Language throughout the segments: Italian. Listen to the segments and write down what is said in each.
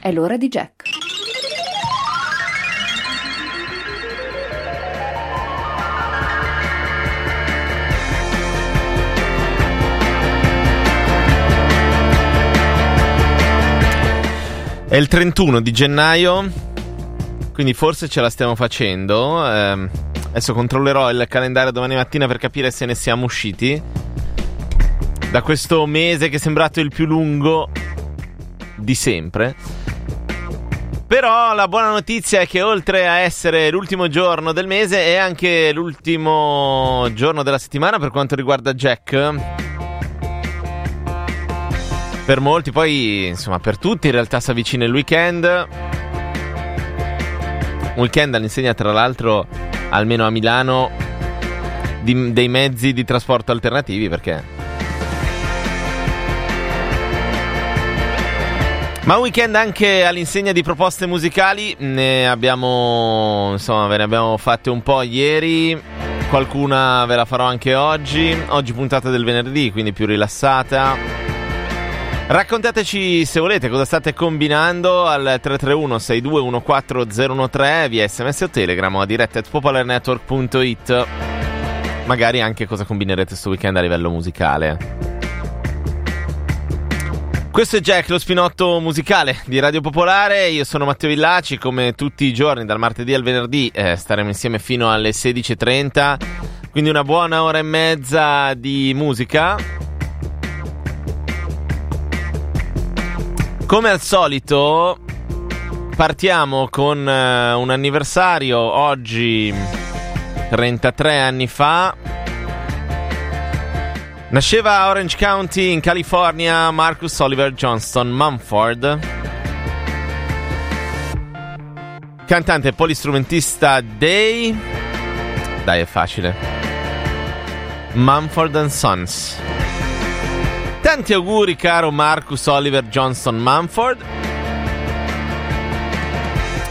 È l'ora di Jack. È il 31 di gennaio, quindi forse ce la stiamo facendo. Eh, adesso controllerò il calendario domani mattina per capire se ne siamo usciti. Da questo mese che è sembrato il più lungo di sempre. Però la buona notizia è che oltre a essere l'ultimo giorno del mese è anche l'ultimo giorno della settimana per quanto riguarda Jack per molti, poi insomma per tutti in realtà si avvicina il weekend. Un weekend all'insegna tra l'altro, almeno a Milano, di, dei mezzi di trasporto alternativi perché... Ma un weekend anche all'insegna di proposte musicali, ne abbiamo, insomma, ve ne abbiamo fatte un po' ieri, qualcuna ve la farò anche oggi, oggi puntata del venerdì, quindi più rilassata. Raccontateci se volete cosa state combinando al 331 6214013 via sms o telegram o a diretta at popolarnetwork.it Magari anche cosa combinerete questo weekend a livello musicale. Questo è Jack, lo spinotto musicale di Radio Popolare. Io sono Matteo Villaci, come tutti i giorni, dal martedì al venerdì, eh, staremo insieme fino alle 16.30. Quindi una buona ora e mezza di musica. Come al solito, partiamo con uh, un anniversario oggi 33 anni fa. Nasceva a Orange County in California Marcus Oliver Johnston Mumford. Cantante e polistrumentista dei Dai, è facile. Mumford Sons. Tanti auguri caro Marcus Oliver Johnson Mumford.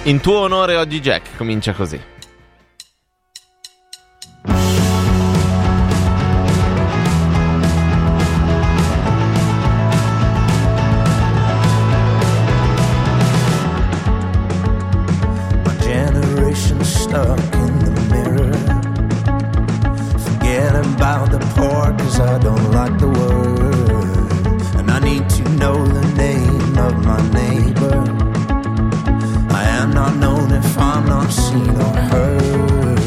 In tuo onore oggi Jack comincia così. about the poor, cause I don't like the word. And I need to know the name of my neighbor. I am not known if I'm not seen or heard.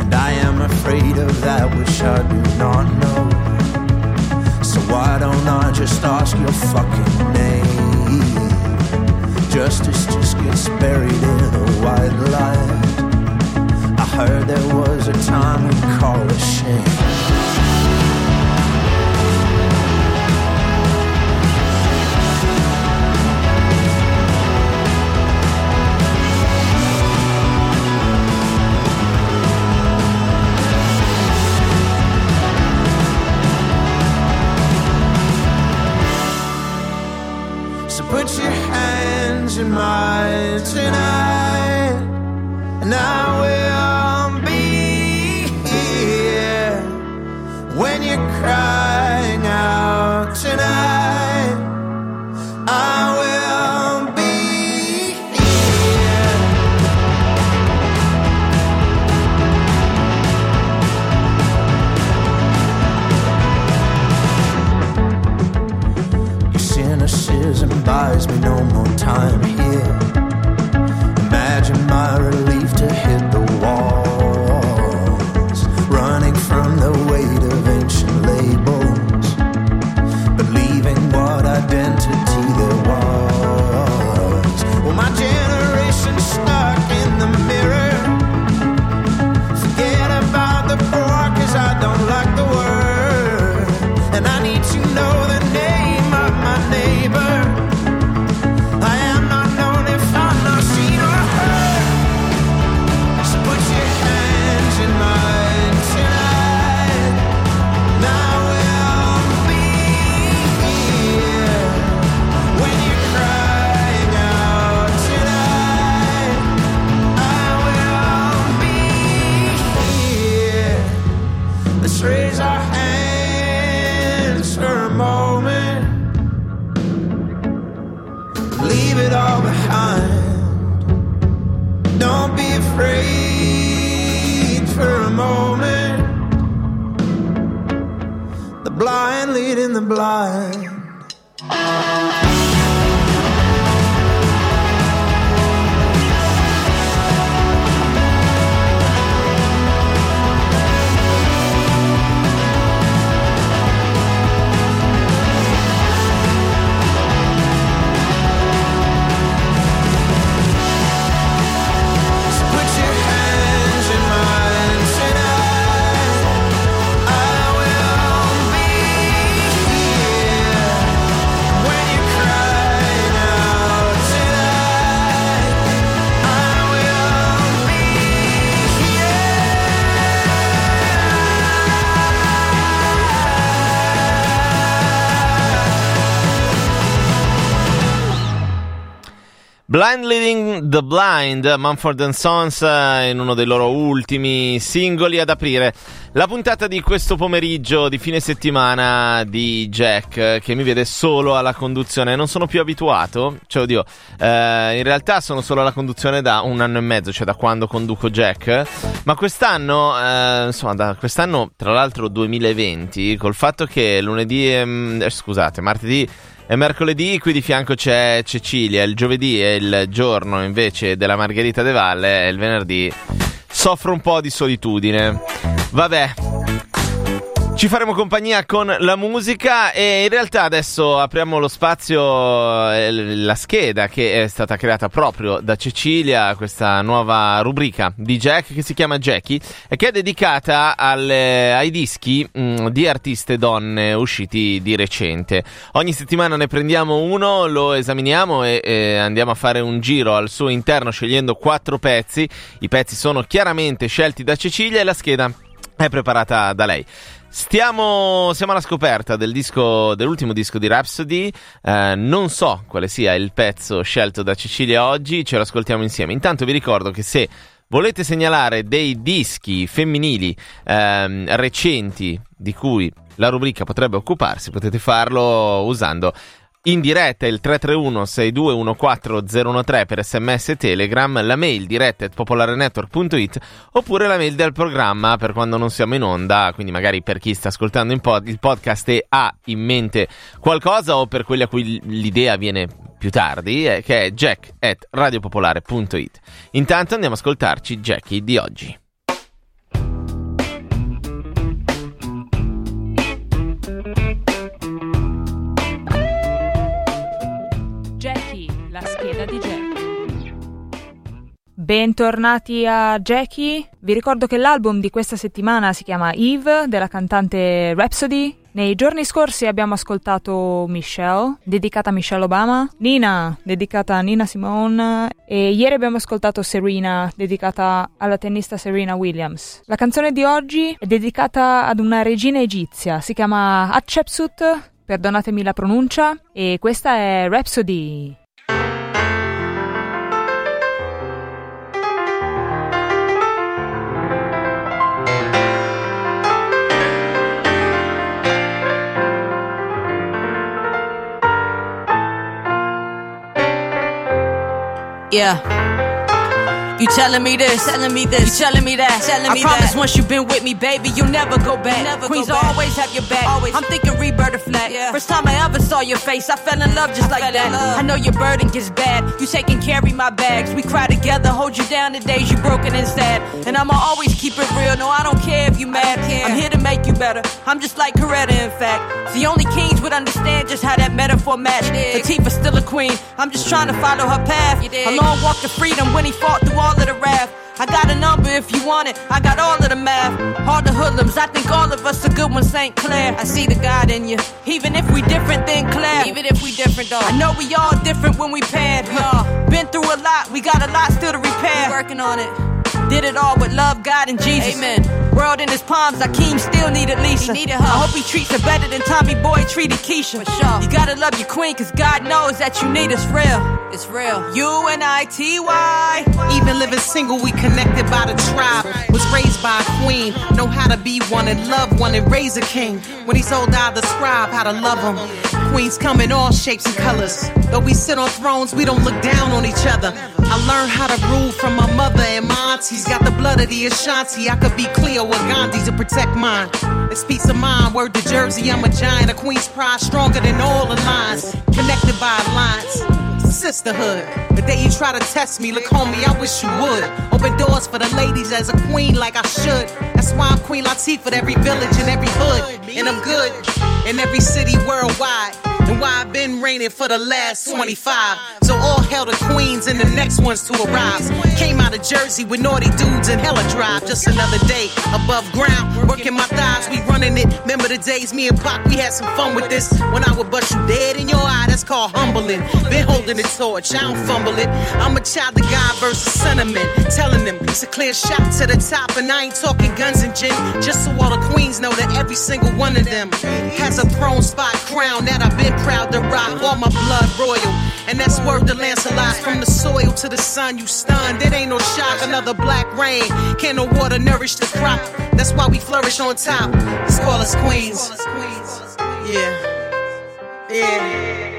And I am afraid of that which I do not know. So why don't I just ask your fucking name? Justice just gets buried in a white light heard there was a time we call a shame. put your hands in mine tonight. Blind Leading the Blind, Mumford Sons eh, in uno dei loro ultimi singoli ad aprire la puntata di questo pomeriggio di fine settimana di Jack che mi vede solo alla conduzione. Non sono più abituato, cioè oddio, eh, in realtà sono solo alla conduzione da un anno e mezzo, cioè da quando conduco Jack, ma quest'anno, eh, insomma, da quest'anno tra l'altro 2020, col fatto che lunedì, e, eh, scusate, martedì è mercoledì, qui di fianco c'è Cecilia, il giovedì è il giorno invece della Margherita De Valle e il venerdì soffro un po' di solitudine. Vabbè, ci faremo compagnia con la musica e in realtà adesso apriamo lo spazio, eh, la scheda che è stata creata proprio da Cecilia, questa nuova rubrica di Jack che si chiama Jackie e che è dedicata alle, ai dischi mh, mm, di artiste donne usciti di recente. Ogni settimana ne prendiamo uno, lo esaminiamo e, e andiamo a fare un giro al suo interno scegliendo quattro pezzi. I pezzi sono chiaramente scelti da Cecilia e la scheda è preparata da lei. Stiamo, siamo alla scoperta del disco, dell'ultimo disco di Rhapsody. Eh, non so quale sia il pezzo scelto da Cecilia oggi, ce lo ascoltiamo insieme. Intanto vi ricordo che se volete segnalare dei dischi femminili ehm, recenti di cui la rubrica potrebbe occuparsi, potete farlo usando in diretta il 331 6214 per sms e telegram, la mail diretta at popolarenetwork.it oppure la mail del programma per quando non siamo in onda, quindi magari per chi sta ascoltando pod- il podcast e ha in mente qualcosa o per quelli a cui l'idea viene più tardi, eh, che è jack at radiopopolare.it. Intanto andiamo ad ascoltarci Jackie di oggi. Bentornati a Jackie. Vi ricordo che l'album di questa settimana si chiama Eve della cantante Rhapsody. Nei giorni scorsi abbiamo ascoltato Michelle, dedicata a Michelle Obama, Nina, dedicata a Nina Simone e ieri abbiamo ascoltato Serena, dedicata alla tennista Serena Williams. La canzone di oggi è dedicata ad una regina egizia, si chiama Hatshepsut, perdonatemi la pronuncia, e questa è Rhapsody. Yeah. You telling me this, telling me this, you telling me that, telling me I promise that. once you've been with me, baby, you'll never go back. Never Queens go back. always have your back. Always. I'm thinking rebirth of flat. Yeah. First time I ever saw your face, I fell in love just I like that. I know your burden gets bad. You take and carry my bags. We cry together, hold you down the days you broken and sad. And I'ma always keep it real. No, I don't care if you mad. I'm here to make you better. I'm just like Coretta, in fact. The only kings would understand just how that metaphor matched. Latifah's still a queen. I'm just trying to follow her path. A long walk to freedom when he fought through all of the wrath. I got a number if you want it. I got all of the math. All the hoodlums. I think all of us are good ones, St. Clair. I see the God in you. Even if we different than Claire. Even if we different though. I know we all different when we paired. Huh? Been through a lot. We got a lot still to repair. We working on it. Did it all with love, God, and Jesus. Amen. World in his palms, Akeem still needed Lisa. He needed her. I hope he treats her better than Tommy Boy treated Keisha. For sure. You gotta love your queen, cause God knows that you need us real. It's real. U N I T Y. Even living single, we connected by the tribe. Was raised by a queen. Know how to be one and love one and raise a king. When he's old, I'll describe how to love him. Queens come in all shapes and colors. Though we sit on thrones, we don't look down on each other. I learned how to rule from my mother and my aunties. Got the blood of the Ashanti. I could be Cleo or Gandhi to protect mine. It's peace of mind. Word to Jersey, I'm a giant. A queen's pride stronger than all the lines. Connected by alliance sisterhood. The day you try to test me, look, homie, I wish you would. Open doors for the ladies as a queen, like I should. That's why I'm Queen Latifah, every village and every hood. And I'm good in every city worldwide why I've been reigning for the last 25. So all hell the queens and the next ones to arrive. Came out of Jersey with naughty dudes and hella drive. Just another day above ground, working my thighs, we running it. Remember the days me and Pac, we had some fun with this. When I would bust you dead in your eye, that's called humbling. Been holding the torch, I don't fumble it. I'm a child of God versus sentiment. Telling them it's a clear shot to the top, and I ain't talking guns and gin. Just so all the queens know that every single one of them has a throne spot crown that I've been proud to rock. All my blood royal. And that's word to Lancelot. From the soil to the sun, you stunned. It ain't no shock. Another black rain. Can no water nourish the crop? That's why we flourish on top. Let's call us queens. Yeah. Yeah.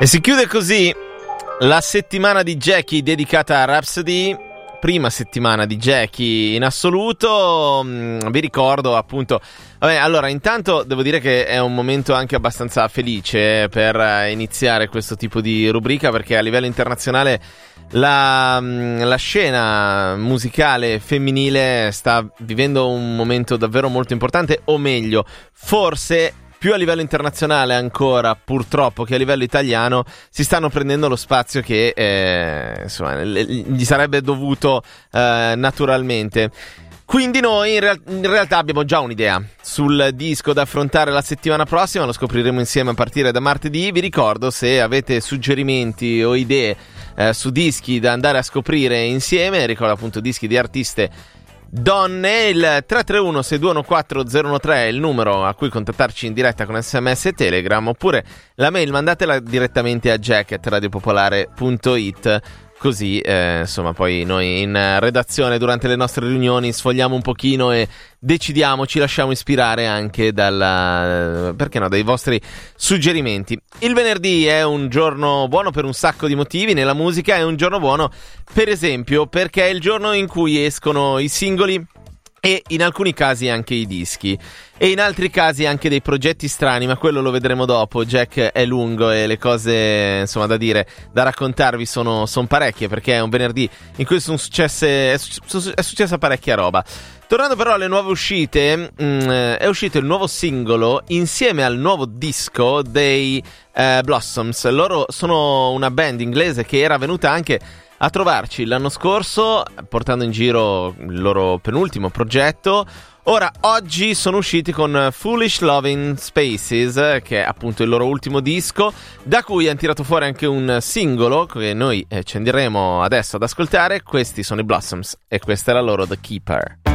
E si chiude così la settimana di Jackie dedicata a Rhapsody. Prima settimana di Jackie in assoluto. Mm, vi ricordo appunto. Vabbè, allora, intanto devo dire che è un momento anche abbastanza felice per eh, iniziare questo tipo di rubrica perché a livello internazionale la, mm, la, scena musicale femminile sta vivendo un momento davvero molto importante, o meglio, forse più a livello internazionale ancora, purtroppo, che a livello italiano, si stanno prendendo lo spazio che eh, insomma, gli sarebbe dovuto eh, naturalmente. Quindi noi in, real- in, realtà abbiamo già un'idea sul disco da affrontare la settimana prossima, lo scopriremo insieme a partire da martedì. Vi ricordo se avete suggerimenti o idee eh, su dischi da andare a scoprire insieme, ricordo appunto dischi di artiste donne. Il 331 6214 013 è il numero a cui contattarci in diretta con sms e telegram. Oppure la mail mandatela direttamente a jacket.radiopopolare.it Così, eh, insomma, poi noi in redazione durante le nostre riunioni sfogliamo un pochino e decidiamo, ci lasciamo ispirare anche dalla, no, dai vostri suggerimenti. Il venerdì è un giorno buono per un sacco di motivi, nella musica è un giorno buono, per esempio, perché è il giorno in cui escono i singoli e in alcuni casi anche i dischi e in altri casi anche dei progetti strani, ma quello lo vedremo dopo. Jack è lungo e le cose insomma da dire, da raccontarvi sono, sono parecchie perché è un venerdì in cui sono successe, è, su- è successa parecchia roba. Tornando però alle nuove uscite, mh, mm, è uscito il nuovo singolo insieme al nuovo disco dei eh, Blossoms. Loro sono una band inglese che era venuta anche a trovarci l'anno scorso portando in giro il loro penultimo progetto. Ora, oggi sono usciti con Foolish Loving Spaces, che è appunto il loro ultimo disco, da cui hanno tirato fuori anche un singolo che noi eh, ci andremo adesso ad ascoltare. Questi sono i Blossoms e questa è la loro The Keeper.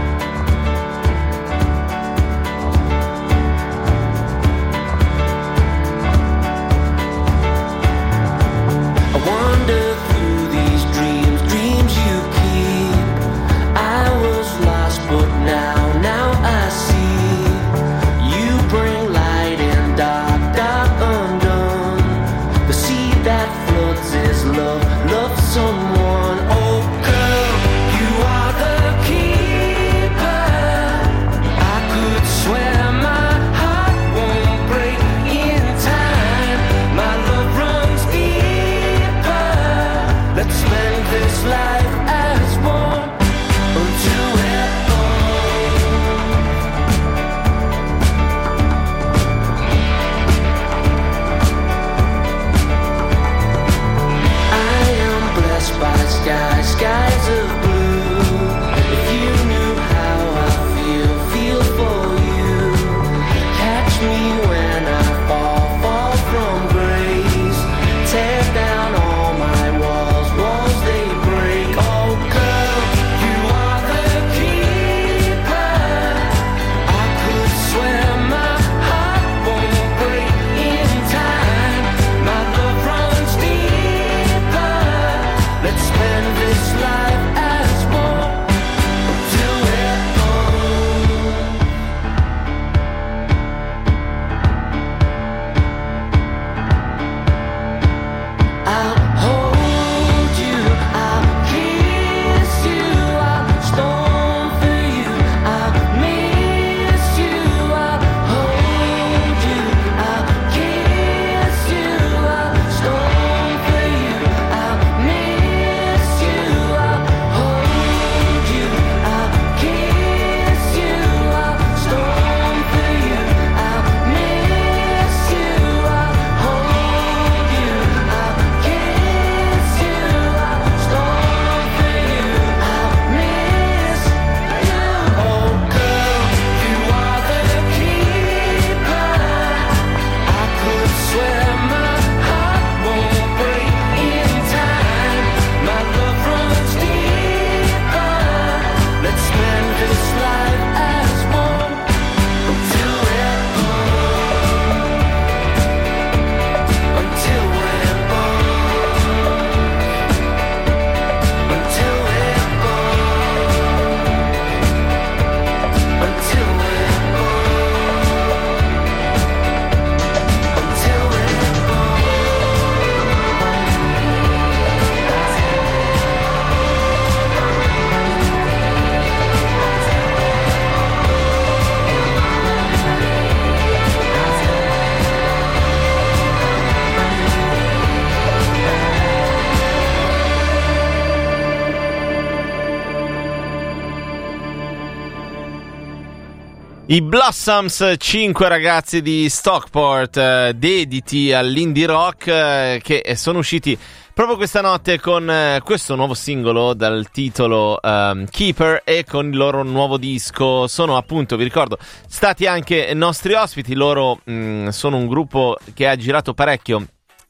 I Blossoms, cinque ragazzi di Stockport, eh, dediti all'indie rock, eh, che sono usciti proprio questa notte con eh, questo nuovo singolo dal titolo um, Keeper e con il loro nuovo disco. Sono appunto, vi ricordo, stati anche nostri ospiti. Loro mh, mm, sono un gruppo che ha girato parecchio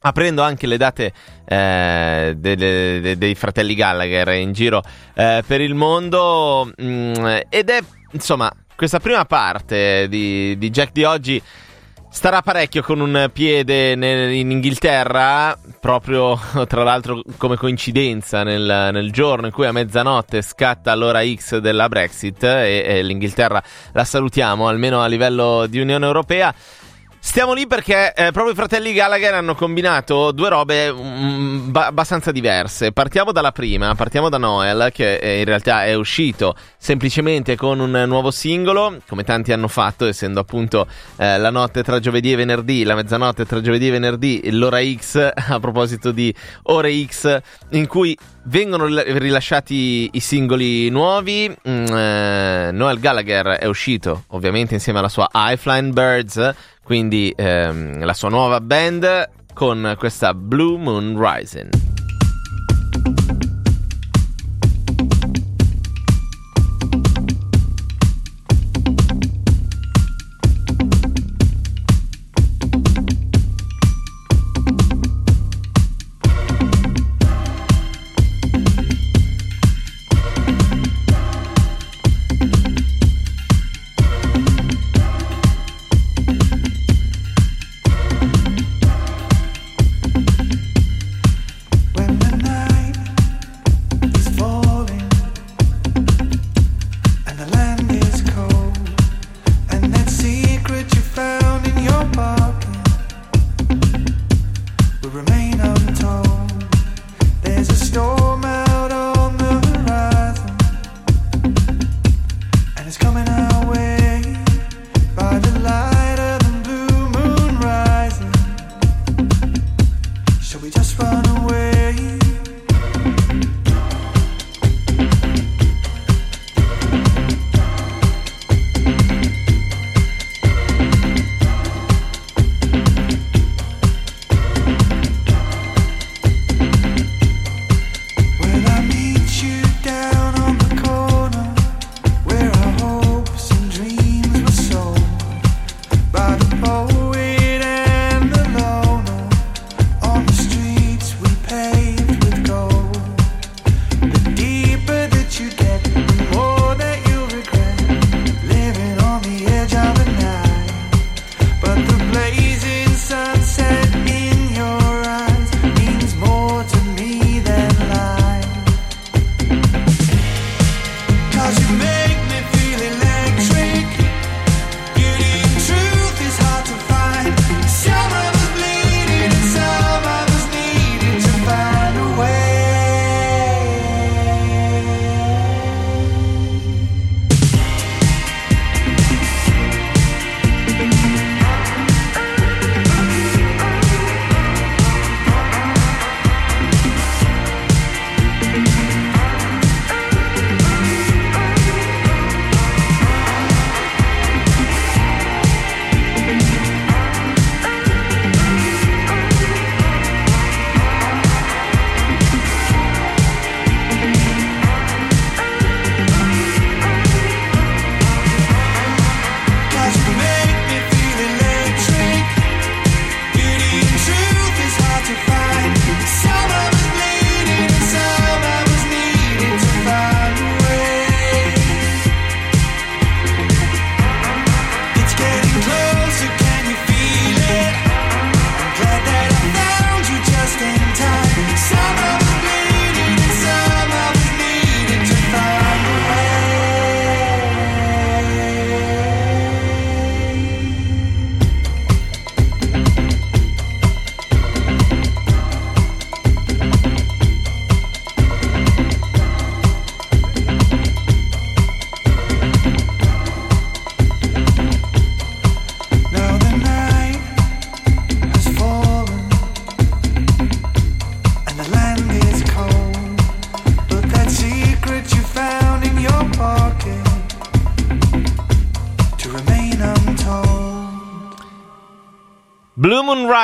aprendo anche le date eh, delle, de, dei fratelli Gallagher in giro eh, per il mondo mh, mm, ed è insomma questa prima parte di, di, Jack di oggi starà parecchio con un piede nel, in Inghilterra, proprio tra l'altro come coincidenza nel, nel, giorno in cui a mezzanotte scatta l'ora X della Brexit e, e l'Inghilterra la salutiamo, almeno a livello di Unione Europea. Stiamo lì perché eh, proprio i fratelli Gallagher hanno combinato due robe um, ba- abbastanza diverse. Partiamo dalla prima, partiamo da Noel, che eh, in realtà è uscito semplicemente con un nuovo singolo, come tanti hanno fatto, essendo appunto eh, la notte tra giovedì e venerdì, la mezzanotte tra giovedì e venerdì, l'ora X, a proposito di ore X, in cui vengono rilasciati i singoli nuovi. Mm, eh, Noel Gallagher è uscito ovviamente insieme alla sua High Flying Birds quindi ehm, la sua nuova band con questa Blue Moon Rising.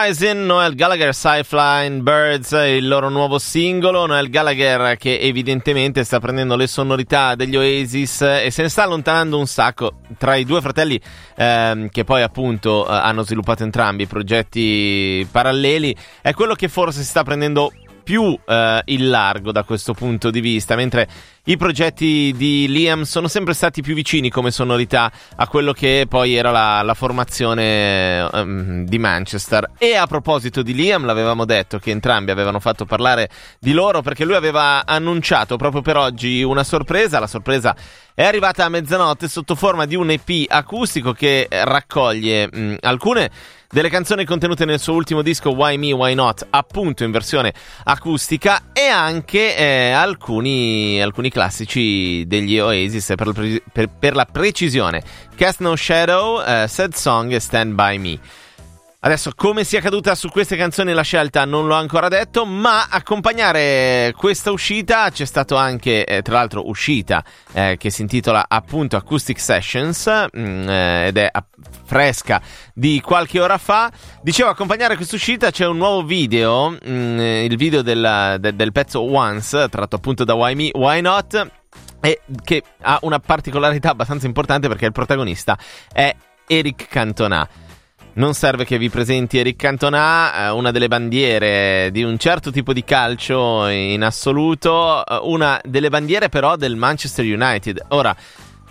Rising, Noel Gallagher, Sci-Flying Birds, il loro nuovo singolo. Noel Gallagher che evidentemente sta prendendo le sonorità degli Oasis e se ne sta allontanando un sacco tra i due fratelli ehm, che poi appunto eh, hanno sviluppato entrambi progetti paralleli. È quello che forse si sta prendendo più eh, il largo da questo punto di vista, mentre i progetti di Liam sono sempre stati più vicini come sonorità a quello che poi era la, la formazione um, di Manchester. E a proposito di Liam, l'avevamo detto che entrambi avevano fatto parlare di loro perché lui aveva annunciato proprio per oggi una sorpresa. La sorpresa è arrivata a mezzanotte sotto forma di un EP acustico che raccoglie mh, alcune delle canzoni contenute nel suo ultimo disco Why Me, Why Not, appunto in versione acustica, e anche eh, alcuni, alcuni, classici degli Oasis per, per, per, la precisione. Cast No Shadow, eh, Sad Song e Stand By Me. Adesso, come sia caduta su queste canzoni la scelta non l'ho ancora detto, ma accompagnare questa uscita c'è stato anche, eh, tra l'altro, uscita eh, che si intitola appunto Acoustic Sessions mh, mm, eh, ed è fresca di qualche ora fa. Dicevo, accompagnare questa uscita c'è un nuovo video, mh, mm, il video del, de- del pezzo Once, tratto appunto da Why Me, Why Not, e che ha una particolarità abbastanza importante perché il protagonista è Eric Cantona. Non serve che vi presenti Eric Cantona, eh, una delle bandiere di un certo tipo di calcio in assoluto, eh, una delle bandiere però del Manchester United. Ora,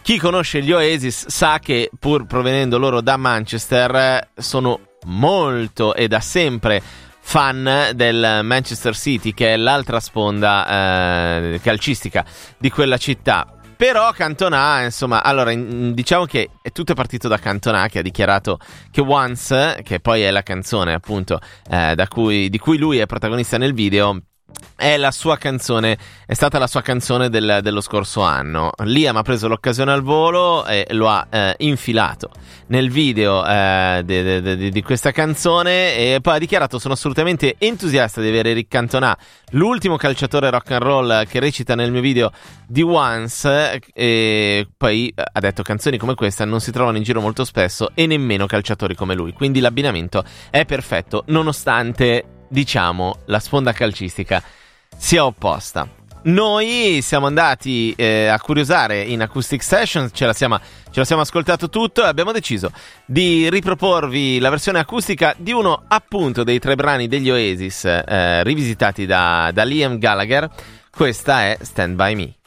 chi conosce gli Oasis sa che pur provenendo loro da Manchester sono molto e da sempre fan del Manchester City, che è l'altra sponda eh, calcistica di quella città. Però Cantona, insomma, allora diciamo che è tutto partito da Cantona che ha dichiarato che Once, che poi è la canzone appunto eh, cui, di cui lui è protagonista nel video, è la sua canzone, è stata la sua canzone del, dello scorso anno. Liam ha preso l'occasione al volo e lo ha eh, infilato nel video eh, de, de, de, di questa canzone e poi ha dichiarato sono assolutamente entusiasta di avere Rick Cantona, l'ultimo calciatore rock and roll che recita nel mio video di Once e poi ha detto canzoni come questa non si trovano in giro molto spesso e nemmeno calciatori come lui, quindi l'abbinamento è perfetto nonostante diciamo, la sponda calcistica sia opposta. Noi siamo andati eh, a curiosare in Acoustic Sessions, ce la, siamo, ce la siamo ascoltato tutto e abbiamo deciso di riproporvi la versione acustica di uno appunto dei tre brani degli Oasis eh, rivisitati da, da Liam Gallagher. Questa è Stand By Me.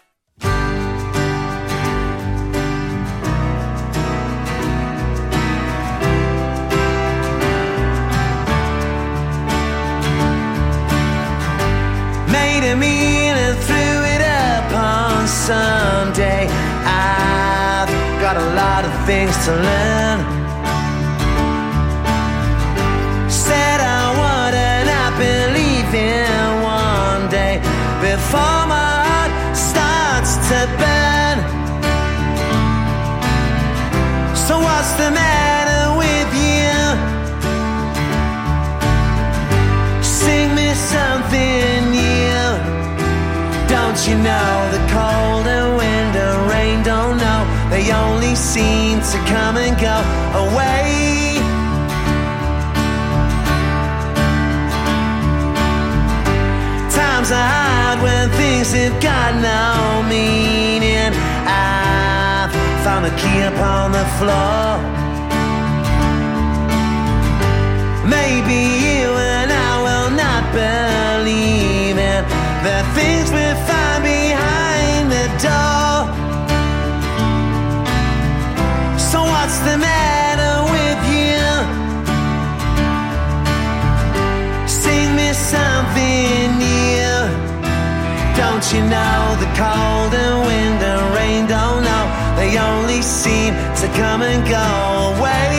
Things to learn. Said I would, and I believe in one day before my heart starts to burn. So, what's the matter with you? Sing me something new. Don't you know seem to come and go away. Times are hard when things have got no meaning. I've found a key upon the floor. Maybe you and you know the cold and wind and rain don't know? They only seem to come and go away.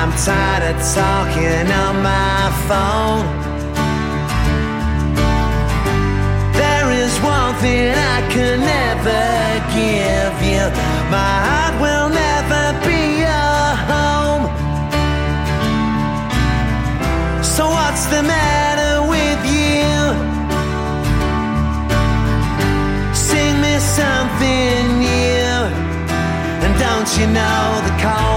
I'm tired of talking on my phone. There is one thing I can never give you. My heart will never be your home. So what's the matter with you? Sing me something new. And don't you know the cold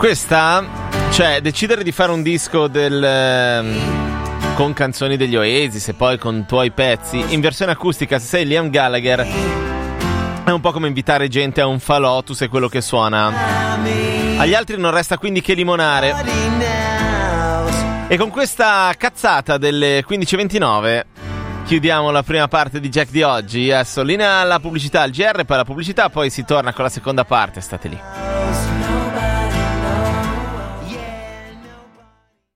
Questa, cioè, decidere di fare un disco del. ehm, con canzoni degli Oasis e poi con tuoi pezzi in versione acustica, se sei Liam Gallagher, è un po' come invitare gente a un falò, tu sei quello che suona. Agli altri non resta quindi che limonare. E con questa cazzata delle 15.29 chiudiamo la prima parte di Jack di oggi. Adesso linea alla pubblicità al GR, poi la pubblicità, poi si torna con la seconda parte. State lì.